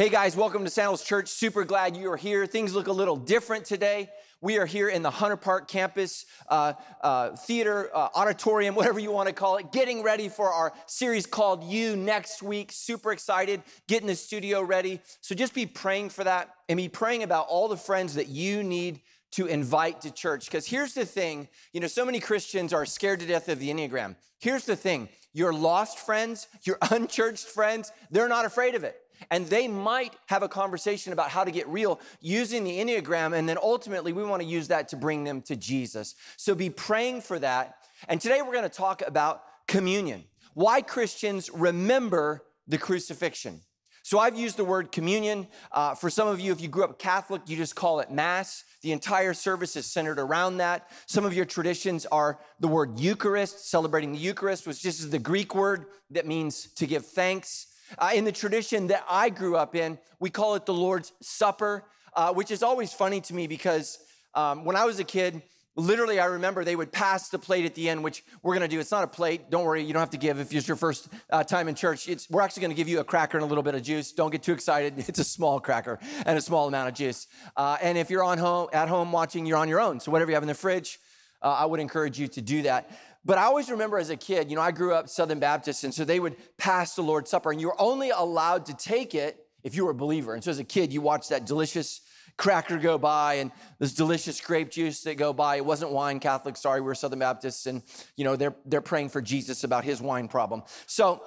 Hey guys, welcome to Sandals Church. Super glad you are here. Things look a little different today. We are here in the Hunter Park campus, uh, uh, theater, uh, auditorium, whatever you want to call it, getting ready for our series called You next week. Super excited, getting the studio ready. So just be praying for that and be praying about all the friends that you need to invite to church. Because here's the thing you know, so many Christians are scared to death of the Enneagram. Here's the thing your lost friends, your unchurched friends, they're not afraid of it. And they might have a conversation about how to get real using the Enneagram. And then ultimately, we want to use that to bring them to Jesus. So be praying for that. And today, we're going to talk about communion why Christians remember the crucifixion. So I've used the word communion. Uh, for some of you, if you grew up Catholic, you just call it Mass. The entire service is centered around that. Some of your traditions are the word Eucharist, celebrating the Eucharist, which just is the Greek word that means to give thanks. Uh, in the tradition that I grew up in, we call it the Lord's Supper, uh, which is always funny to me because um, when I was a kid, literally, I remember they would pass the plate at the end, which we're going to do. It's not a plate. Don't worry. You don't have to give if it's your first uh, time in church. It's, we're actually going to give you a cracker and a little bit of juice. Don't get too excited. It's a small cracker and a small amount of juice. Uh, and if you're on home, at home watching, you're on your own. So whatever you have in the fridge, uh, I would encourage you to do that. But I always remember as a kid, you know, I grew up Southern Baptist, and so they would pass the Lord's Supper, and you were only allowed to take it if you were a believer. And so as a kid, you watched that delicious cracker go by and this delicious grape juice that go by. It wasn't wine, Catholic, sorry, we are Southern Baptists, and you know, they're they're praying for Jesus about his wine problem. So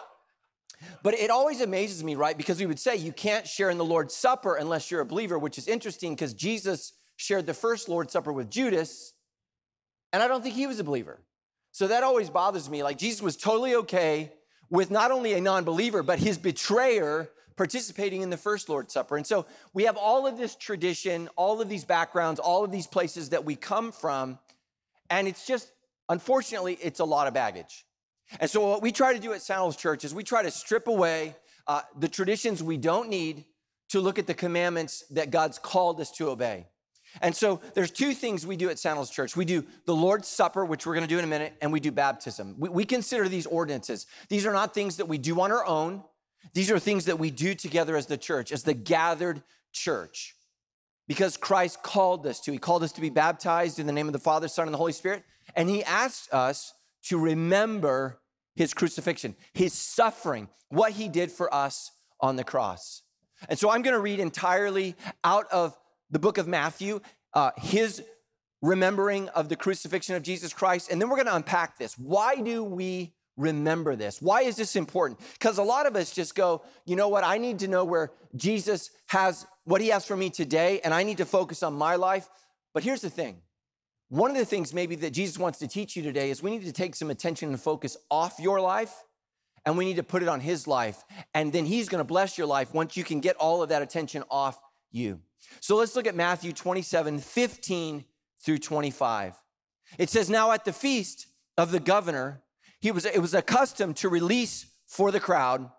but it always amazes me, right? Because we would say you can't share in the Lord's Supper unless you're a believer, which is interesting because Jesus shared the first Lord's Supper with Judas, and I don't think he was a believer. So that always bothers me. Like Jesus was totally okay with not only a non believer, but his betrayer participating in the first Lord's Supper. And so we have all of this tradition, all of these backgrounds, all of these places that we come from. And it's just, unfortunately, it's a lot of baggage. And so what we try to do at Sandals Church is we try to strip away uh, the traditions we don't need to look at the commandments that God's called us to obey. And so there's two things we do at Sandals Church. We do the Lord's Supper, which we're going to do in a minute, and we do baptism. We, we, consider these ordinances. These are not things that we do on our own. These are things that we do together as the church, as the gathered church. Because Christ called us to. He called us to be baptized in the name of the Father, Son, and the Holy Spirit. And he asked us to remember his crucifixion, his suffering, what he did for us on the cross. And so I'm going to read entirely out of the book of Matthew, uh, his remembering of the crucifixion of Jesus Christ. And then we're going to unpack this. Why do we remember this? Why is this important? Because a lot of us just go, you know what? I need to know where Jesus has what he has for me today, and I need to focus on my life. But here's the thing one of the things maybe that Jesus wants to teach you today is we need to take some attention and focus off your life and we need to put it on his life. And then he's to bless your life once you can get all of that attention off you. So let's look at Matthew 27 15 through 25. It says, Now at the feast of the governor, he was, it was accustomed to release for the crowd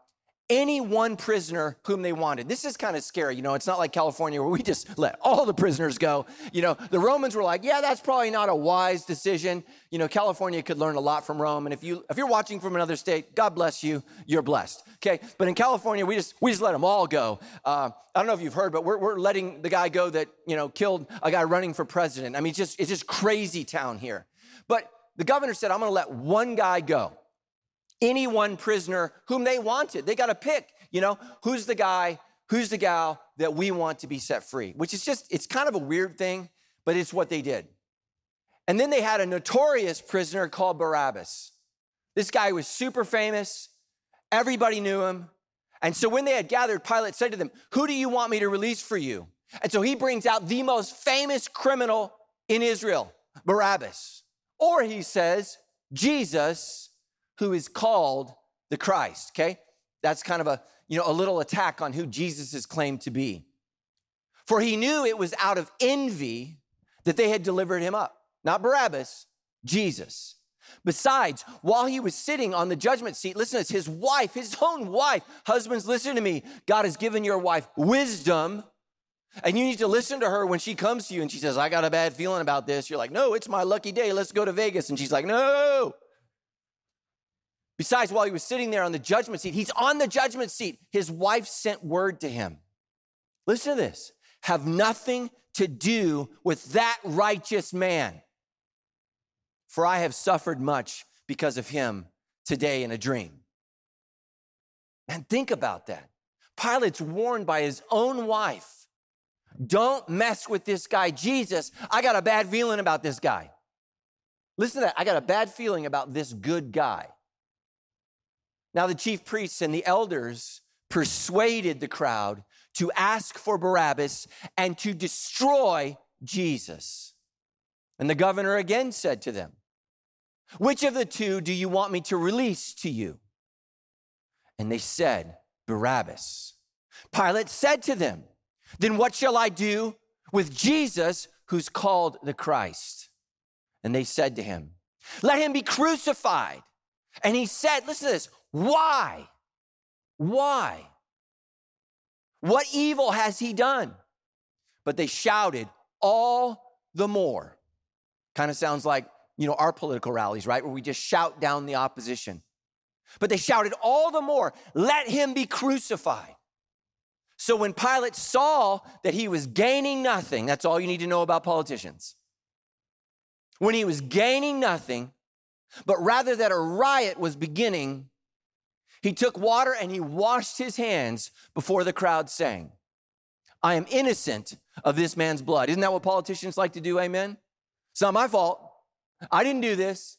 any one prisoner whom they wanted. This is kind of scary. You know, it's not like California where we just let all the prisoners go. You know, the Romans were like, yeah, that's probably not a wise decision. You know, California could learn a lot from Rome. And if you if you're watching from another state, God bless you, you're blessed. Okay. But in California, we just we just let them all go. Uh, I don't know if you've heard, but we're, we're letting the guy go that, you know, killed a guy running for president. I mean, it's just it's just crazy town here. But the governor said, I'm gonna let one guy go any one prisoner whom they wanted. They got to pick, you know, who's the guy, who's the gal that we want to be set free, which is just, it's kind of a weird thing, but it's what they did. And then they had a notorious prisoner called Barabbas. This guy was super famous, everybody knew him. And so when they had gathered, Pilate said to them, Who do you want me to release for you? And so he brings out the most famous criminal in Israel, Barabbas. Or he says, Jesus who is called the Christ, okay? That's kind of a, you know, a little attack on who Jesus is claimed to be. For he knew it was out of envy that they had delivered him up. Not Barabbas, Jesus. Besides, while he was sitting on the judgment seat, listen to this, his wife, his own wife, husbands, listen to me. God has given your wife wisdom, and you need to listen to her when she comes to you and she says, I got a bad feeling about this. You're like, no, it's my lucky day. Let's go to Vegas. And she's like, no, Besides, while he was sitting there on the judgment seat, he's on the judgment seat. His wife sent word to him. listen to this, have nothing to do with that righteous man. For I have suffered much because of him today in a dream. And think about that. Pilate's warned by his own wife don't mess with this guy, Jesus. I got a bad feeling about this guy. Listen to that. I got a bad feeling about this good guy. Now, the chief priests and the elders persuaded the crowd to ask for Barabbas and to destroy Jesus. And the governor again said to them, Which of the two do you want me to release to you? And they said, Barabbas. Pilate said to them, Then what shall I do with Jesus who's called the Christ? And they said to him, Let him be crucified. And he said, Listen to this, why? Why? What evil has he done? But they shouted all the more. Kind of sounds like, you know, our political rallies, right? Where we just shout down the opposition. But they shouted all the more, let him be crucified. So when Pilate saw that he was gaining nothing, that's all you need to know about politicians. When he was gaining nothing, but rather that a riot was beginning, he took water and he washed his hands before the crowd, saying, I am innocent of this man's blood. Isn't that what politicians like to do? Amen? It's not my fault. I didn't do this.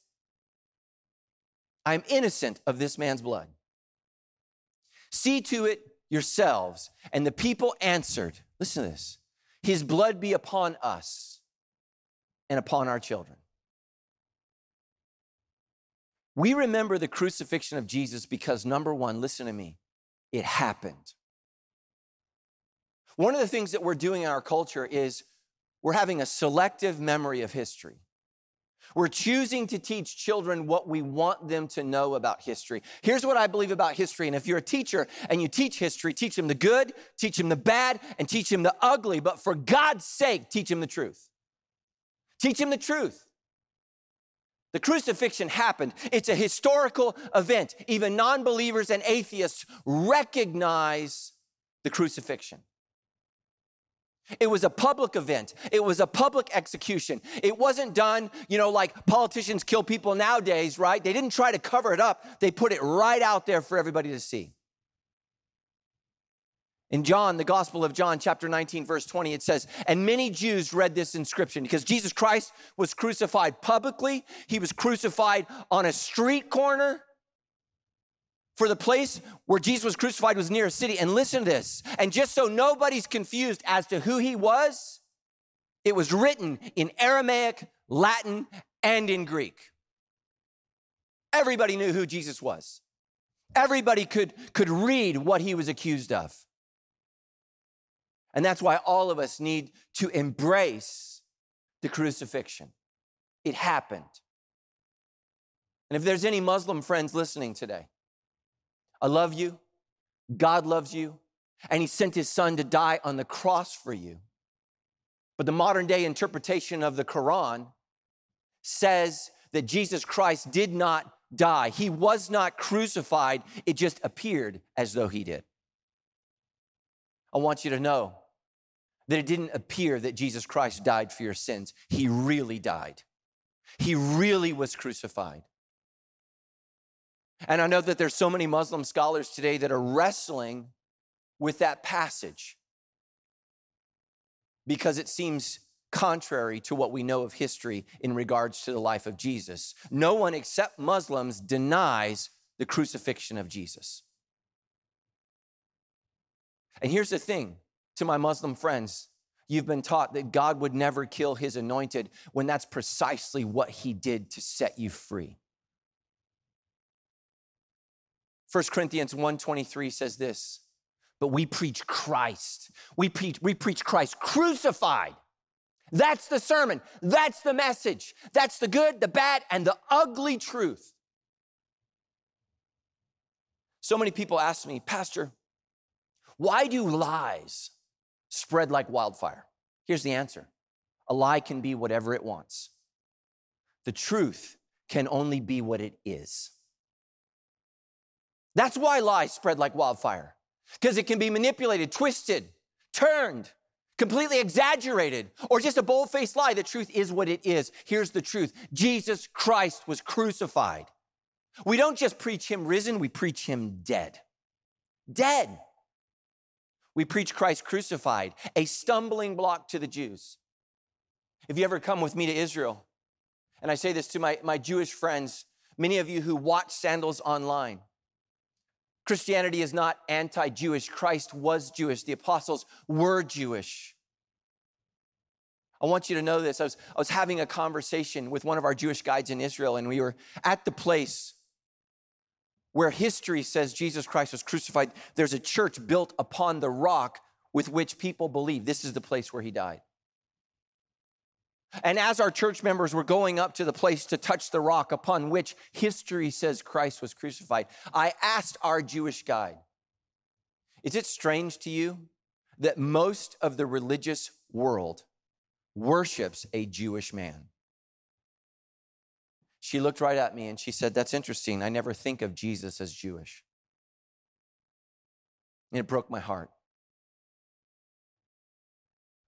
I am innocent of this man's blood. See to it yourselves. And the people answered, listen to this His blood be upon us and upon our children. We remember the crucifixion of Jesus because, number one, listen to me, it happened. One of the things that we're doing in our culture is we're having a selective memory of history. We're choosing to teach children what we want them to know about history. Here's what I believe about history. And if you're a teacher and you teach history, teach them the good, teach them the bad, and teach them the ugly. But for God's sake, teach them the truth. Teach them the truth. The crucifixion happened. It's a historical event. Even non believers and atheists recognize the crucifixion. It was a public event. It was a public execution. It wasn't done, you know, like politicians kill people nowadays, right? They didn't try to cover it up, they put it right out there for everybody to see. In John, the Gospel of John, chapter 19, verse 20, it says, And many Jews read this inscription because Jesus Christ was crucified publicly. He was crucified on a street corner. For the place where Jesus was crucified was near a city. And listen to this. And just so nobody's confused as to who he was, it was written in Aramaic, Latin, and in Greek. Everybody knew who Jesus was. Everybody could, could read what he was accused of. And that's why all of us need to embrace the crucifixion. It happened. And if there's any Muslim friends listening today, I love you. God loves you. And He sent His Son to die on the cross for you. But the modern day interpretation of the Quran says that Jesus Christ did not die. He was not crucified, it just appeared as though He did. I want you to know that it didn't appear that Jesus Christ died for your sins. He really died. He really was crucified. And I know that there's so many Muslim scholars today that are wrestling with that passage because it seems contrary to what we know of history in regards to the life of Jesus. No one except Muslims denies the crucifixion of Jesus. And here's the thing to my Muslim friends, you've been taught that God would never kill his anointed when that's precisely what he did to set you free. 1 Corinthians 1:23 says this, but we preach Christ. We preach, we preach Christ crucified. That's the sermon. That's the message. That's the good, the bad, and the ugly truth. So many people ask me, Pastor, why do lies spread like wildfire? Here's the answer a lie can be whatever it wants, the truth can only be what it is. That's why lies spread like wildfire, because it can be manipulated, twisted, turned, completely exaggerated, or just a bold faced lie. The truth is what it is. Here's the truth Jesus Christ was crucified. We don't just preach him risen, we preach him dead. Dead. We preach Christ crucified, a stumbling block to the Jews. If you ever come with me to Israel, and I say this to my, my Jewish friends, many of you who watch sandals online, Christianity is not anti Jewish. Christ was Jewish. The apostles were Jewish. I want you to know this. I was, I was having a conversation with one of our Jewish guides in Israel, and we were at the place where history says Jesus Christ was crucified. There's a church built upon the rock with which people believe this is the place where he died. And as our church members were going up to the place to touch the rock upon which history says Christ was crucified, I asked our Jewish guide, Is it strange to you that most of the religious world worships a Jewish man? She looked right at me and she said, That's interesting. I never think of Jesus as Jewish. And it broke my heart.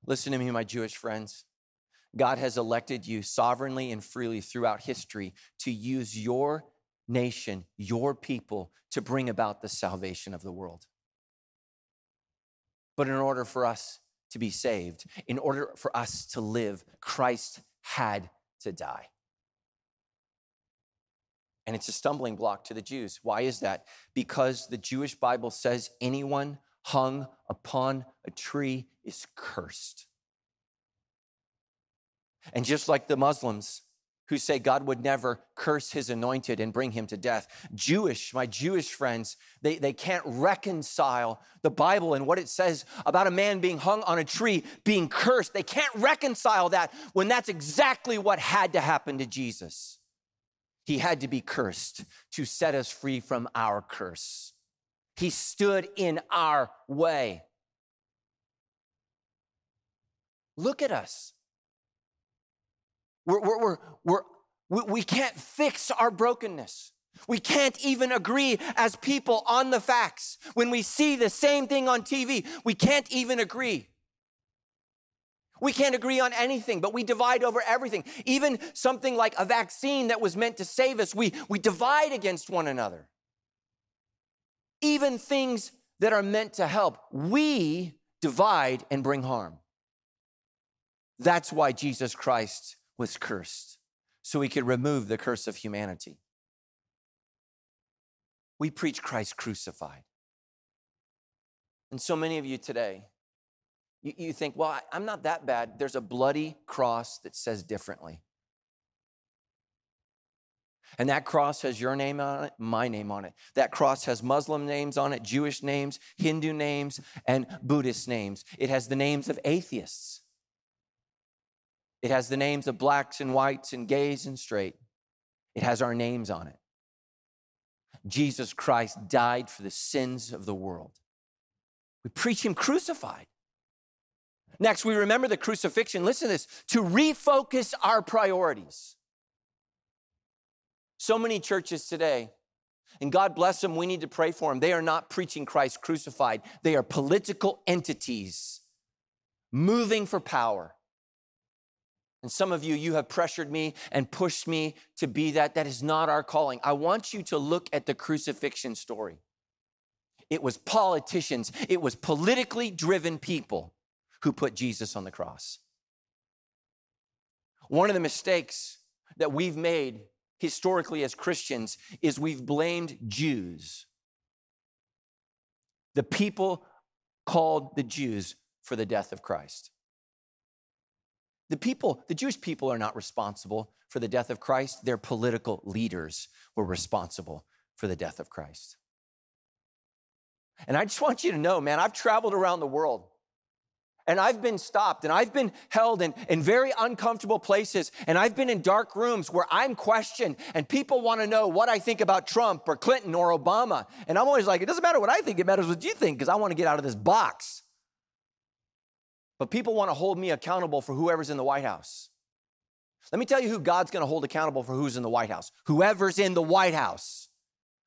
Listen to me, my Jewish friends. God has elected you sovereignly and freely throughout history to use your nation, your people, to bring about the salvation of the world. But in order for us to be saved, in order for us to live, Christ had to die. And it's a stumbling block to the Jews. Why is that? Because the Jewish Bible says anyone hung upon a tree is cursed. And just like the Muslims who say God would never curse his anointed and bring him to death, Jewish, my Jewish friends, they, they can't reconcile the Bible and what it says about a man being hung on a tree, being cursed. They can't reconcile that when that's exactly what had to happen to Jesus. He had to be cursed to set us free from our curse. He stood in our way. Look at us. We're, we're, we're, we're, we, we can't fix our brokenness. We can't even agree as people on the facts. When we see the same thing on TV, we can't even agree. We can't agree on anything, but we divide over everything. Even something like a vaccine that was meant to save us, we, we divide against one another. Even things that are meant to help, we divide and bring harm. That's why Jesus Christ was cursed so he could remove the curse of humanity. We preach Christ crucified. And so many of you today, you, you think, well, I'm not that bad. There's a bloody cross that says differently. And that cross has your name on it, my name on it. That cross has Muslim names on it, Jewish names, Hindu names, and Buddhist names. It has the names of atheists. It has the names of blacks and whites and gays and straight. It has our names on it. Jesus Christ died for the sins of the world. We preach him crucified. Next, we remember the crucifixion. Listen to this to refocus our priorities. So many churches today, and God bless them, we need to pray for them. They are not preaching Christ crucified, they are political entities moving for power. And some of you, you have pressured me and pushed me to be that. That is not our calling. I want you to look at the crucifixion story. It was politicians, it was politically driven people who put Jesus on the cross. One of the mistakes that we've made historically as Christians is we've blamed Jews, the people called the Jews, for the death of Christ. The people, the Jewish people are not responsible for the death of Christ. Their political leaders were responsible for the death of Christ. And I just want you to know, man, I've traveled around the world and I've been stopped and I've been held in, in very uncomfortable places and I've been in dark rooms where I'm questioned and people want to know what I think about Trump or Clinton or Obama. And I'm always like, it doesn't matter what I think, it matters what you think because I want to get out of this box. But people want to hold me accountable for whoever's in the White House. Let me tell you who God's going to hold accountable for who's in the White House. Whoever's in the White House.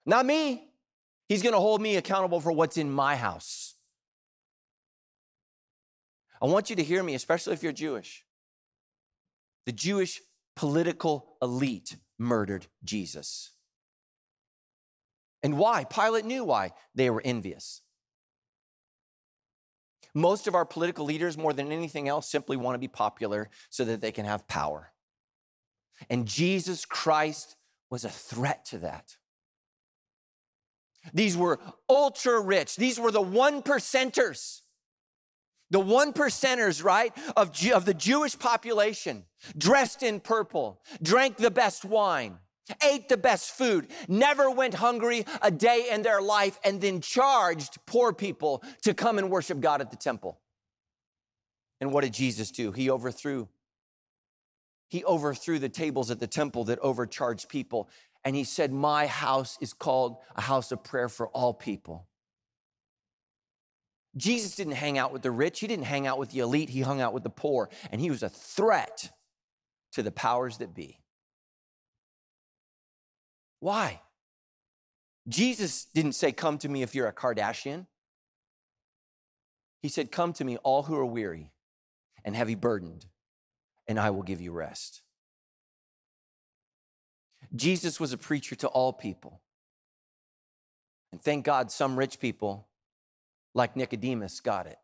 Not me. He's going to hold me accountable for what's in my house. I want you to hear me, especially if you're Jewish. The Jewish political elite murdered Jesus. And why? Pilate knew why. They were envious. Most of our political leaders, more than anything else, simply want to be popular so that they can have power. And Jesus Christ was a threat to that. These were ultra rich, these were the one percenters. The one percenters, right, of, of the Jewish population, dressed in purple, drank the best wine, ate the best food, never went hungry a day in their life, and then charged poor people to come and worship God at the temple. And what did Jesus do? He overthrew. He overthrew the tables at the temple that overcharged people. And he said, My house is called a house of prayer for all people. Jesus didn't hang out with the rich, he didn't hang out with the elite, he hung out with the poor. And he was a threat to the powers that be. Why? Jesus didn't say, Come to me if you're a Kardashian. He said, Come to me, all who are weary and heavy burdened, and I will give you rest. Jesus was a preacher to all people. And thank God some rich people, like Nicodemus, got it.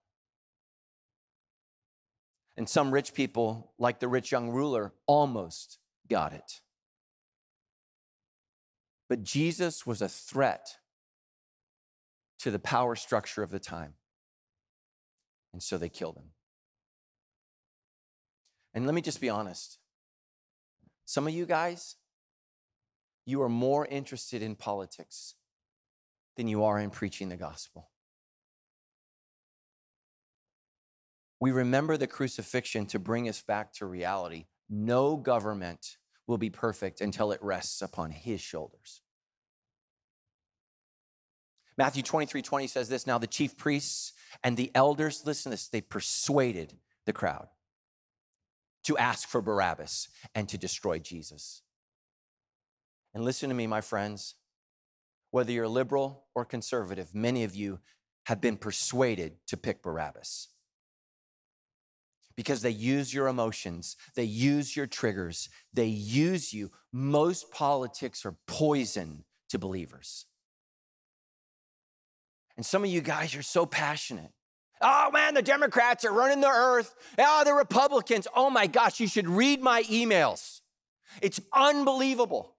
And some rich people, like the rich young ruler, almost got it. But Jesus was a threat to the power structure of the time. And so they killed him. And let me just be honest. Some of you guys, you are more interested in politics than you are in preaching the gospel. We remember the crucifixion to bring us back to reality. No government will be perfect until it rests upon his shoulders. Matthew 23 20 says this Now the chief priests and the elders, listen to this, they persuaded the crowd to ask for Barabbas and to destroy Jesus. And listen to me, my friends, whether you're liberal or conservative, many of you have been persuaded to pick Barabbas because they use your emotions, they use your triggers, they use you. Most politics are poison to believers. And some of you guys, you're so passionate. Oh man, the Democrats are running the earth. Oh, the Republicans. Oh my gosh, you should read my emails. It's unbelievable.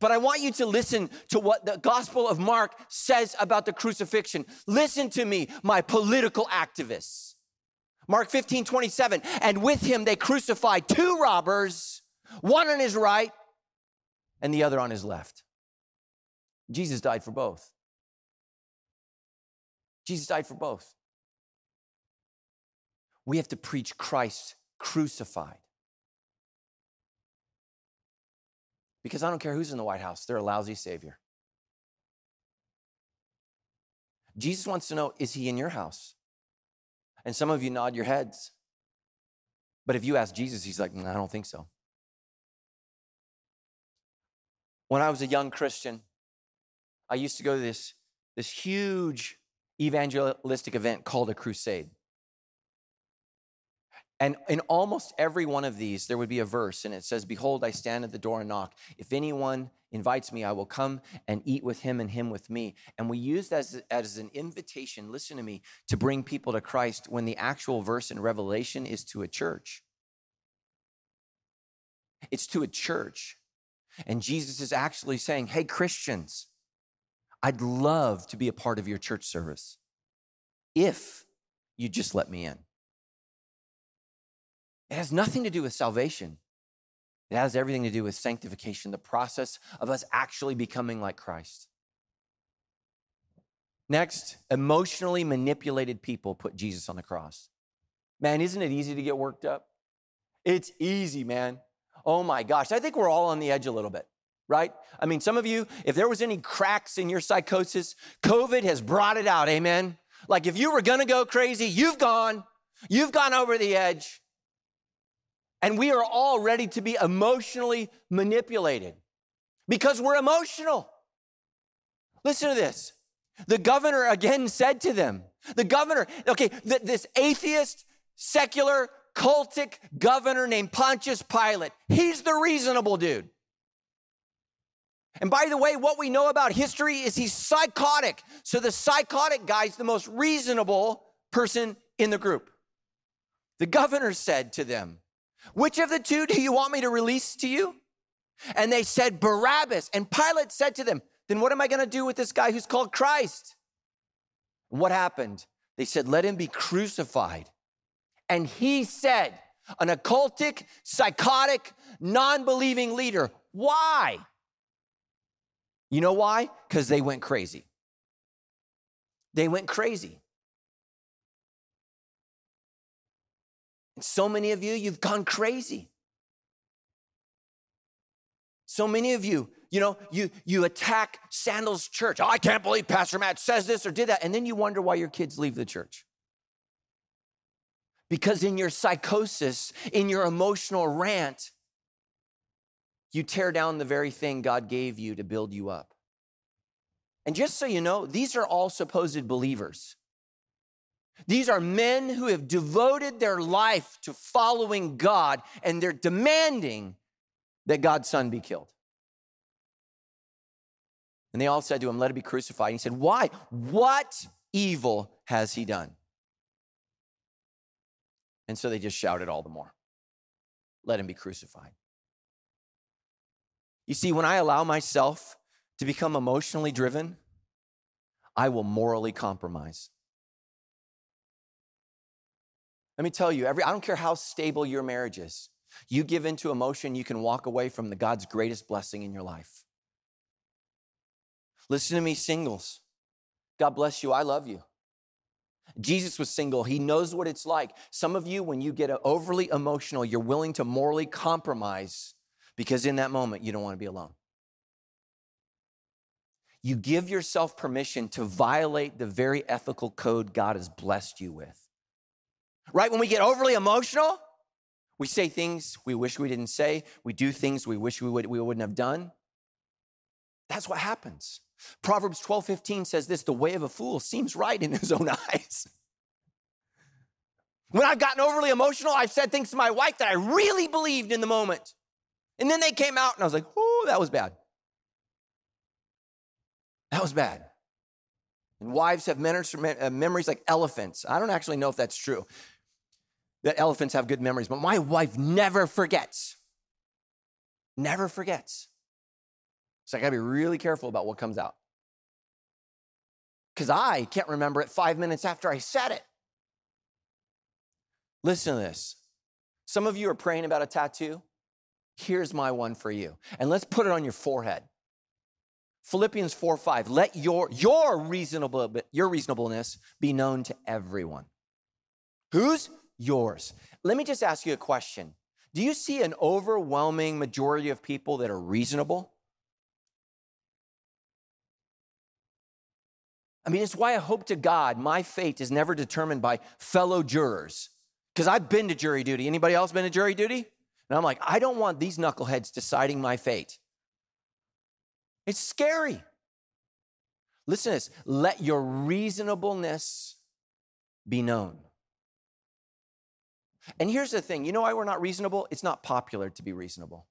But I want you to listen to what the Gospel of Mark says about the crucifixion. Listen to me, my political activists. Mark 15, 27. And with him they crucified two robbers, one on his right and the other on his left. Jesus died for both. Jesus died for both. We have to preach Christ crucified. Because I don't care who's in the White House, they're a lousy Savior. Jesus wants to know is he in your house? And some of you nod your heads. But if you ask Jesus, he's like, I don't think so. When I was a young Christian, I used to go to this, this huge evangelistic event called a crusade. And in almost every one of these, there would be a verse, and it says, Behold, I stand at the door and knock. If anyone invites me, I will come and eat with him and him with me. And we use that as, as an invitation, listen to me, to bring people to Christ when the actual verse in Revelation is to a church. It's to a church. And Jesus is actually saying, Hey, Christians, I'd love to be a part of your church service if you just let me in. It has nothing to do with salvation. It has everything to do with sanctification, the process of us actually becoming like Christ. Next, emotionally manipulated people put Jesus on the cross. Man, isn't it easy to get worked up? It's easy, man. Oh my gosh. I think we're all on the edge a little bit, right? I mean, some of you, if there was any cracks in your psychosis, COVID has brought it out, amen? Like if you were gonna go crazy, you've gone, you've gone over the edge. And we are all ready to be emotionally manipulated because we're emotional. Listen to this. The governor again said to them, the governor, okay, th- this atheist, secular, cultic governor named Pontius Pilate. He's the reasonable dude. And by the way, what we know about history is he's psychotic. So the psychotic guy's the most reasonable person in the group. The governor said to them, Which of the two do you want me to release to you? And they said, Barabbas. And Pilate said to them, Then what am I going to do with this guy who's called Christ? What happened? They said, Let him be crucified. And he said, An occultic, psychotic, non believing leader. Why? You know why? Because they went crazy. They went crazy. And so many of you, you've gone crazy. So many of you, you know, you, you attack Sandals Church. Oh, I can't believe Pastor Matt says this or did that. And then you wonder why your kids leave the church. Because in your psychosis, in your emotional rant, you tear down the very thing God gave you to build you up. And just so you know, these are all supposed believers. These are men who have devoted their life to following God and they're demanding that God's son be killed. And they all said to him, Let it be crucified. And he said, Why? What evil has he done? And so they just shouted all the more, Let him be crucified. You see, when I allow myself to become emotionally driven, I will morally compromise. Let me tell you, every, I don't care how stable your marriage is. You give into emotion, you can walk away from the God's greatest blessing in your life. Listen to me, singles. God bless you. I love you. Jesus was single. He knows what it's like. Some of you, when you get overly emotional, you're willing to morally compromise because in that moment, you don't want to be alone. You give yourself permission to violate the very ethical code God has blessed you with. Right? When we get overly emotional, we say things we wish we didn't say. We do things we wish we, would, we wouldn't have done. That's what happens. Proverbs 12 15 says this the way of a fool seems right in his own eyes. When I've gotten overly emotional, I've said things to my wife that I really believed in the moment. And then they came out, and I was like, oh, that was bad. That was bad. And wives have uh, memories like elephants. I don't actually know if that's true that elephants have good memories, but my wife never forgets. Never forgets. So I gotta be really careful about what comes out. Because I can't remember it five minutes after I said it. Listen to this. Some of you are praying about a tattoo. Here's my one for you. And let's put it on your forehead. Philippians 4 5. Let your, your, reasonable, your reasonableness be known to everyone. Whose? Yours. Let me just ask you a question. Do you see an overwhelming majority of people that are reasonable? I mean, it's why I hope to God my fate is never determined by fellow jurors. Because I've been to jury duty. Anybody else been to jury duty? And I'm like, I don't want these knuckleheads deciding my fate. It's scary. Listen to this. Let your reasonableness be known. And here's the thing you know why we're not reasonable? It's not popular to be reasonable.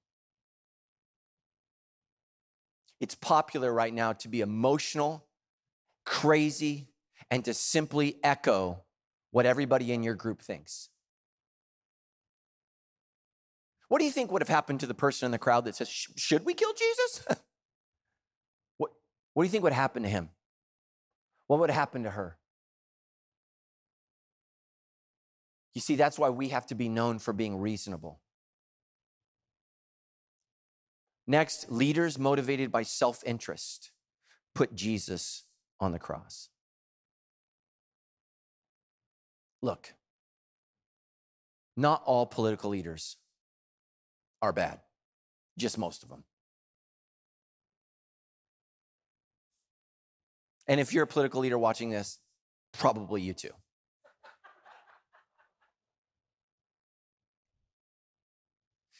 It's popular right now to be emotional, crazy, and to simply echo what everybody in your group thinks. What do you think would have happened to the person in the crowd that says, Should we kill Jesus? what, what do you think would happen to him? What would happen to her? You see, that's why we have to be known for being reasonable. Next, leaders motivated by self interest put Jesus on the cross. Look, not all political leaders are bad, just most of them. And if you're a political leader watching this, probably you too.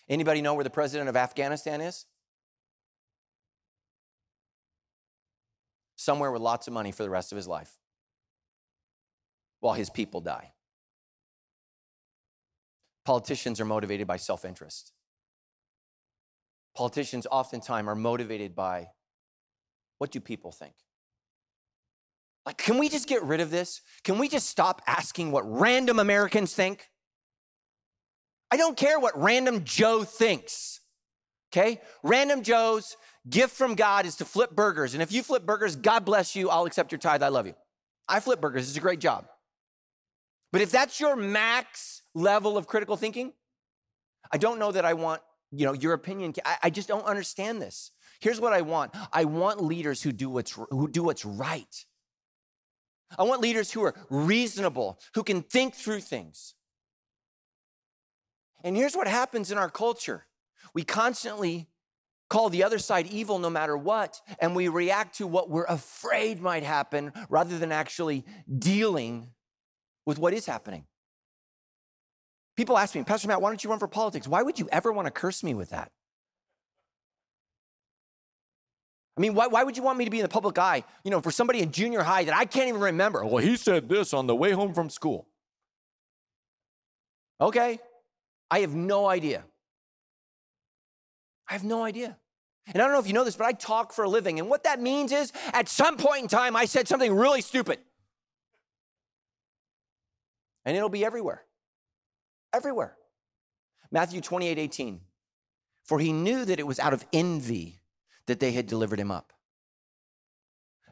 Anybody know where the president of Afghanistan is? Somewhere with lots of money for the rest of his life while his people die. Politicians are motivated by self interest. Politicians oftentimes are motivated by what do people think? Like, can we just get rid of this? Can we just stop asking what random Americans think? I don't care what random Joe thinks. Okay? Random Joe's gift from God is to flip burgers. And if you flip burgers, God bless you. I'll accept your tithe. I love you. I flip burgers. It's a great job. But if that's your max level of critical thinking, I don't know that I want, you know, your opinion. I, I just don't understand this. Here's what I want. I want leaders who do what's who do what's right. I want leaders who are reasonable, who can think through things. And here's what happens in our culture we constantly call the other side evil no matter what, and we react to what we're afraid might happen rather than actually dealing with what is happening. People ask me, Pastor Matt, why don't you run for politics? Why would you ever want to curse me with that? I mean, why, why would you want me to be in the public eye, you know, for somebody in junior high that I can't even remember? Well, he said this on the way home from school. Okay, I have no idea. I have no idea. And I don't know if you know this, but I talk for a living. And what that means is at some point in time, I said something really stupid. And it'll be everywhere. Everywhere. Matthew 28 18. For he knew that it was out of envy that they had delivered him up.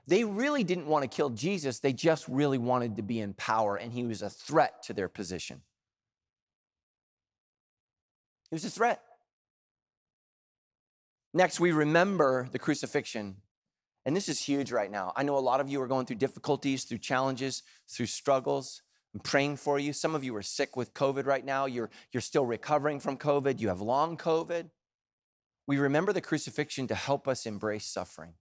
They really didn't want to kill Jesus, they just really wanted to be in power, and he was a threat to their position. He was a threat. Next, we remember the crucifixion. And this is huge right now. I know a lot of you are going through difficulties, through challenges, through struggles. I'm praying for you. Some of you are sick with COVID right now. You're, you're still recovering from COVID. You have long COVID. We remember the crucifixion to help us embrace suffering.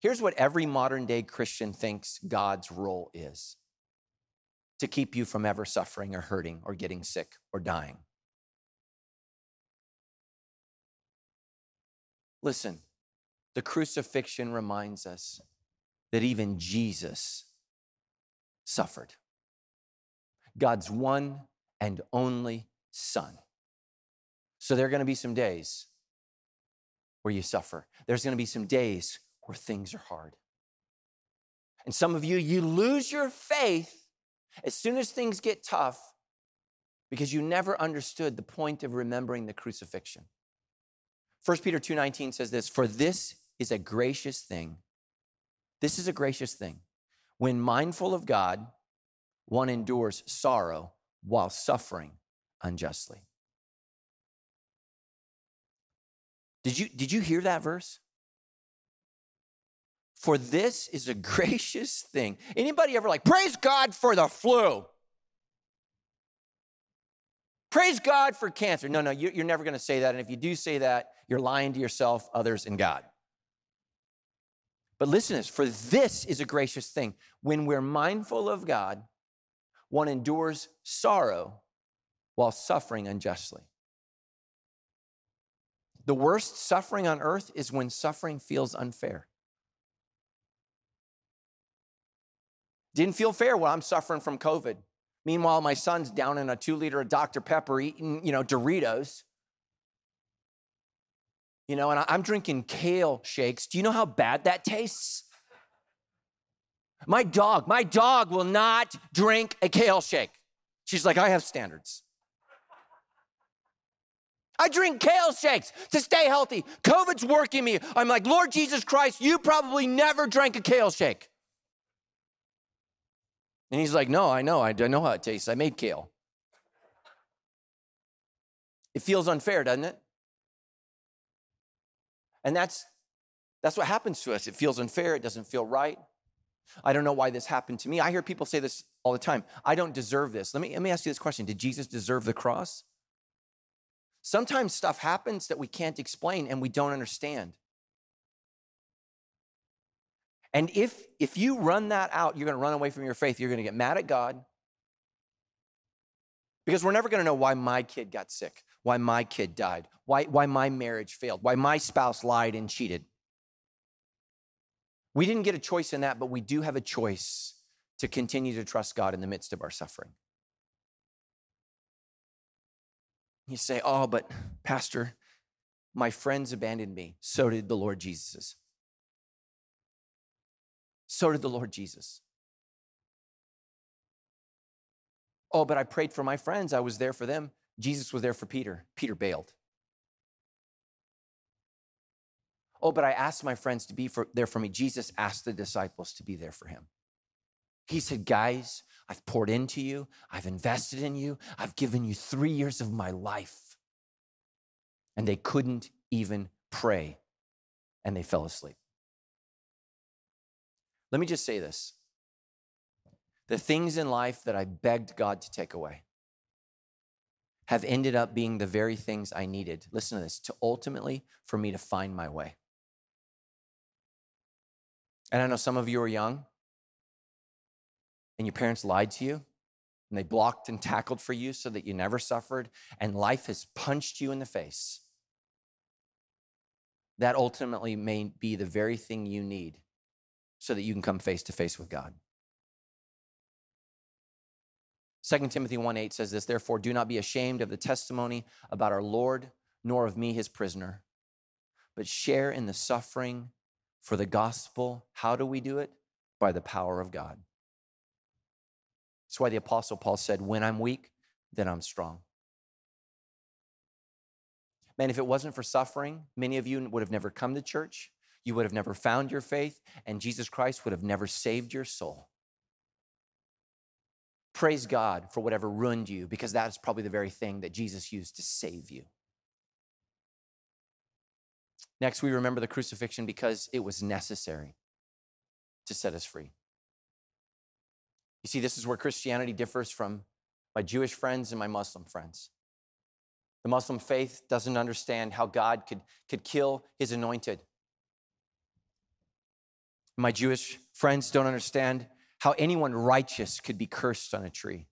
Here's what every modern day Christian thinks God's role is to keep you from ever suffering or hurting or getting sick or dying. Listen, the crucifixion reminds us that even Jesus suffered. God's one and only Son. So there are going to be some days where you suffer. There's going to be some days where things are hard. And some of you, you lose your faith as soon as things get tough because you never understood the point of remembering the crucifixion. 1 Peter 2:19 says this, "For this is a gracious thing. This is a gracious thing. When mindful of God, one endures sorrow while suffering unjustly." Did you, did you hear that verse? For this is a gracious thing. Anybody ever like, praise God for the flu? Praise God for cancer. No, no, you're never going to say that. And if you do say that, you're lying to yourself, others, and God. But listen to this for this is a gracious thing. When we're mindful of God, one endures sorrow while suffering unjustly. The worst suffering on earth is when suffering feels unfair. Didn't feel fair when I'm suffering from COVID. Meanwhile, my son's down in a two liter of Dr. Pepper eating, you know, Doritos. You know, and I'm drinking kale shakes. Do you know how bad that tastes? My dog, my dog will not drink a kale shake. She's like, I have standards. I drink kale shakes to stay healthy. COVID's working me. I'm like, Lord Jesus Christ, you probably never drank a kale shake. And he's like, No, I know. I know how it tastes. I made kale. It feels unfair, doesn't it? And that's that's what happens to us. It feels unfair, it doesn't feel right. I don't know why this happened to me. I hear people say this all the time. I don't deserve this. Let me, let me ask you this question Did Jesus deserve the cross? Sometimes stuff happens that we can't explain and we don't understand. And if if you run that out, you're going to run away from your faith. You're going to get mad at God. Because we're never going to know why my kid got sick, why my kid died, why, why my marriage failed, why my spouse lied and cheated. We didn't get a choice in that, but we do have a choice to continue to trust God in the midst of our suffering. You say, Oh, but Pastor, my friends abandoned me. So did the Lord Jesus. So did the Lord Jesus. Oh, but I prayed for my friends. I was there for them. Jesus was there for Peter. Peter bailed. Oh, but I asked my friends to be for, there for me. Jesus asked the disciples to be there for him. He said, Guys, I've poured into you, I've invested in you, I've given you three years of my life. And they couldn't even pray, and they fell asleep. Let me just say this the things in life that I begged God to take away have ended up being the very things I needed. Listen to this to ultimately for me to find my way. And I know some of you are young and your parents lied to you and they blocked and tackled for you so that you never suffered, and life has punched you in the face. That ultimately may be the very thing you need so that you can come face to face with God. 2 Timothy 1 8 says this, therefore, do not be ashamed of the testimony about our Lord, nor of me, his prisoner, but share in the suffering for the gospel. How do we do it? By the power of God. That's why the Apostle Paul said, When I'm weak, then I'm strong. Man, if it wasn't for suffering, many of you would have never come to church. You would have never found your faith, and Jesus Christ would have never saved your soul. Praise God for whatever ruined you, because that is probably the very thing that Jesus used to save you. Next, we remember the crucifixion because it was necessary to set us free. You see, this is where Christianity differs from my Jewish friends and my Muslim friends. The Muslim faith doesn't understand how God could, could kill his anointed. My Jewish friends don't understand how anyone righteous could be cursed on a tree.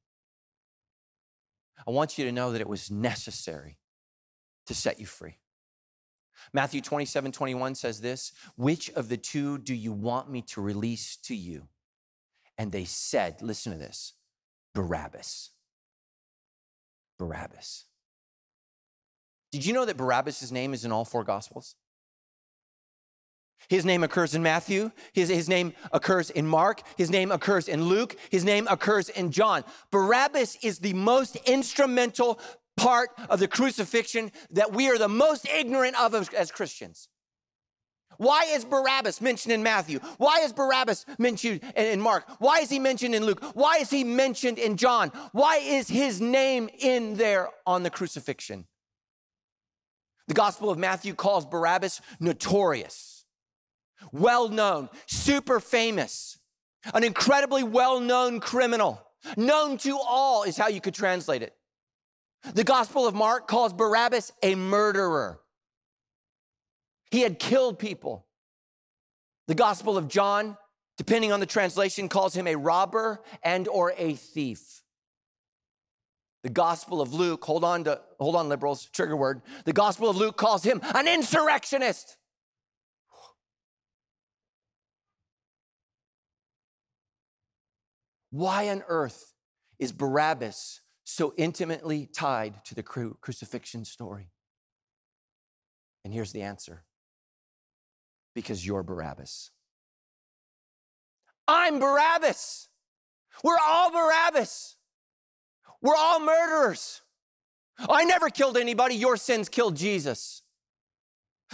I want you to know that it was necessary to set you free. Matthew 27 21 says this Which of the two do you want me to release to you? And they said, Listen to this Barabbas. Barabbas. Did you know that Barabbas' name is in all four Gospels? His name occurs in Matthew. His, his name occurs in Mark. His name occurs in Luke. His name occurs in John. Barabbas is the most instrumental part of the crucifixion that we are the most ignorant of as Christians. Why is Barabbas mentioned in Matthew? Why is Barabbas mentioned in Mark? Why is he mentioned in Luke? Why is he mentioned in John? Why is his name in there on the crucifixion? The Gospel of Matthew calls Barabbas notorious, well known, super famous, an incredibly well known criminal, known to all is how you could translate it. The Gospel of Mark calls Barabbas a murderer. He had killed people. The Gospel of John, depending on the translation, calls him a robber and or a thief. The Gospel of Luke, hold on to hold on liberals, trigger word. The Gospel of Luke calls him an insurrectionist. Why on earth is Barabbas so intimately tied to the cru- crucifixion story? And here's the answer because you're Barabbas. I'm Barabbas. We're all Barabbas. We're all murderers. I never killed anybody. Your sins killed Jesus.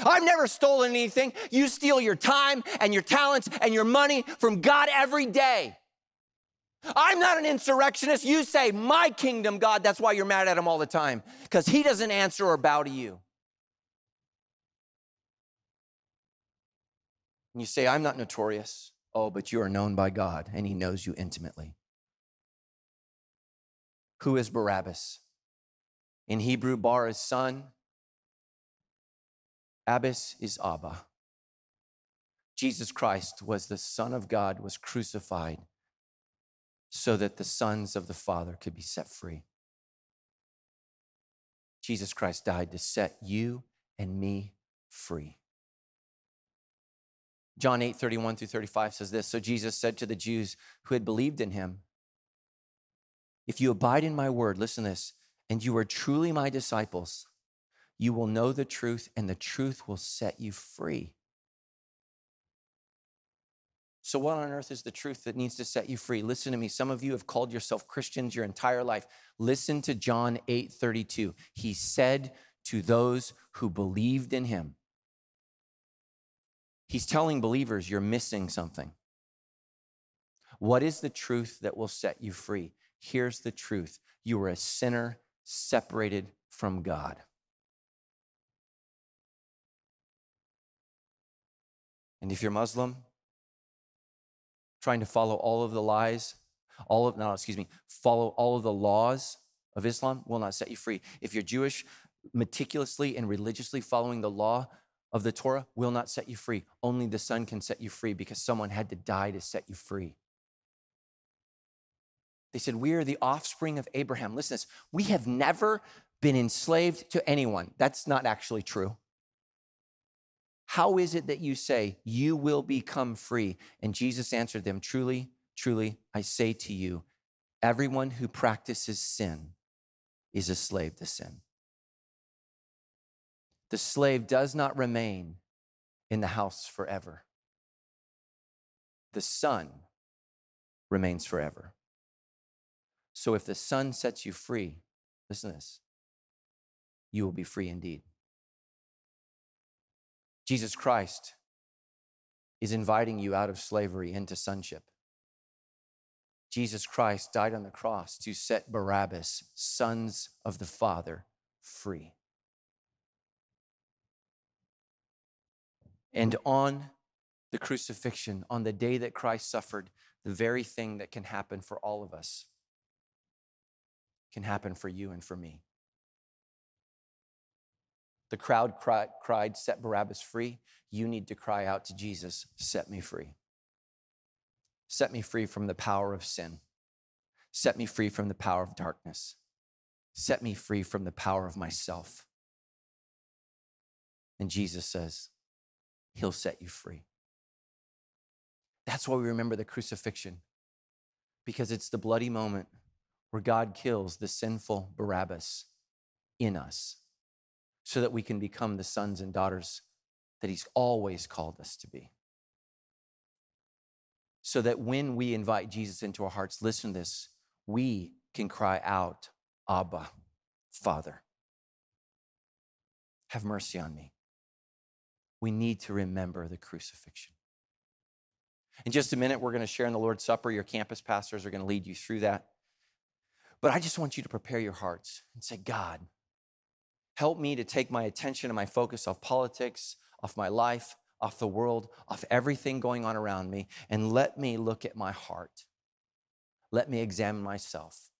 I've never stolen anything. You steal your time and your talents and your money from God every day. I'm not an insurrectionist. You say, My kingdom, God. That's why you're mad at him all the time, because he doesn't answer or bow to you. And you say, I'm not notorious. Oh, but you are known by God, and he knows you intimately. Who is Barabbas? In Hebrew, Bar is son, Abbas is Abba. Jesus Christ was the Son of God, was crucified so that the sons of the Father could be set free. Jesus Christ died to set you and me free. John 8, 31 through 35 says this So Jesus said to the Jews who had believed in him, If you abide in my word, listen to this, and you are truly my disciples, you will know the truth, and the truth will set you free. So, what on earth is the truth that needs to set you free? Listen to me. Some of you have called yourself Christians your entire life. Listen to John 8 32. He said to those who believed in him, He's telling believers, you're missing something. What is the truth that will set you free? Here's the truth you are a sinner separated from God. And if you're Muslim, trying to follow all of the lies, all of, no, excuse me, follow all of the laws of Islam will not set you free. If you're Jewish, meticulously and religiously following the law of the Torah will not set you free. Only the Son can set you free because someone had to die to set you free. They said, We are the offspring of Abraham. Listen this. We have never been enslaved to anyone. That's not actually true. How is it that you say, You will become free? And Jesus answered them, Truly, truly, I say to you, everyone who practices sin is a slave to sin. The slave does not remain in the house forever, the son remains forever. So if the Son sets you free, listen to this, you will be free indeed. Jesus Christ is inviting you out of slavery into sonship. Jesus Christ died on the cross to set Barabbas, sons of the Father, free. And on the crucifixion, on the day that Christ suffered, the very thing that can happen for all of us can happen for you and for me. The crowd cried, cried, Set Barabbas free. You need to cry out to Jesus, Set me free. Set me free from the power of sin. Set me free from the power of darkness. Set me free from the power of myself. And Jesus says, He'll set you free. That's why we remember the crucifixion, because it's the bloody moment where God kills the sinful Barabbas in us so that we can become the sons and daughters that He's always called us to be. So that when we invite Jesus into our hearts, listen to this, we can cry out, Abba, Father, have mercy on me. We need to remember the crucifixion. In just a minute, we're going to share in the Lord's Supper. Your campus pastors are going to lead you through that. But I just want you to prepare your hearts and say, God, help me to take my attention and my focus off politics, off my life, off the world, off everything going on around me, and let me look at my heart. Let me examine myself.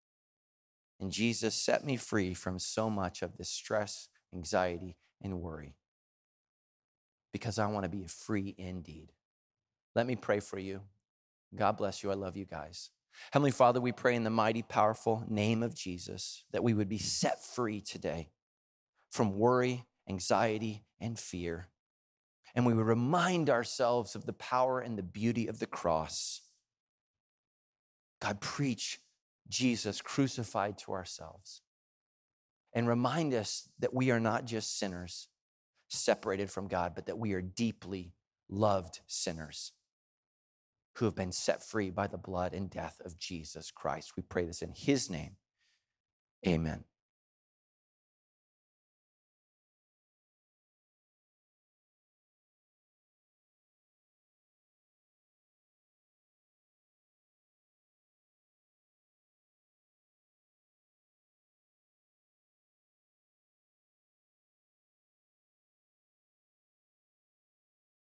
And Jesus set me free from so much of this stress, anxiety, and worry because I want to be free indeed. Let me pray for you. God bless you. I love you guys. Heavenly Father, we pray in the mighty, powerful name of Jesus that we would be set free today from worry, anxiety, and fear. And we remind ourselves of the power and the beauty of the cross. God, preach Jesus crucified to ourselves. And remind us that we are not just sinners separated from God, but that we are deeply loved sinners who have been set free by the blood and death of Jesus Christ. We pray this in his name. Amen.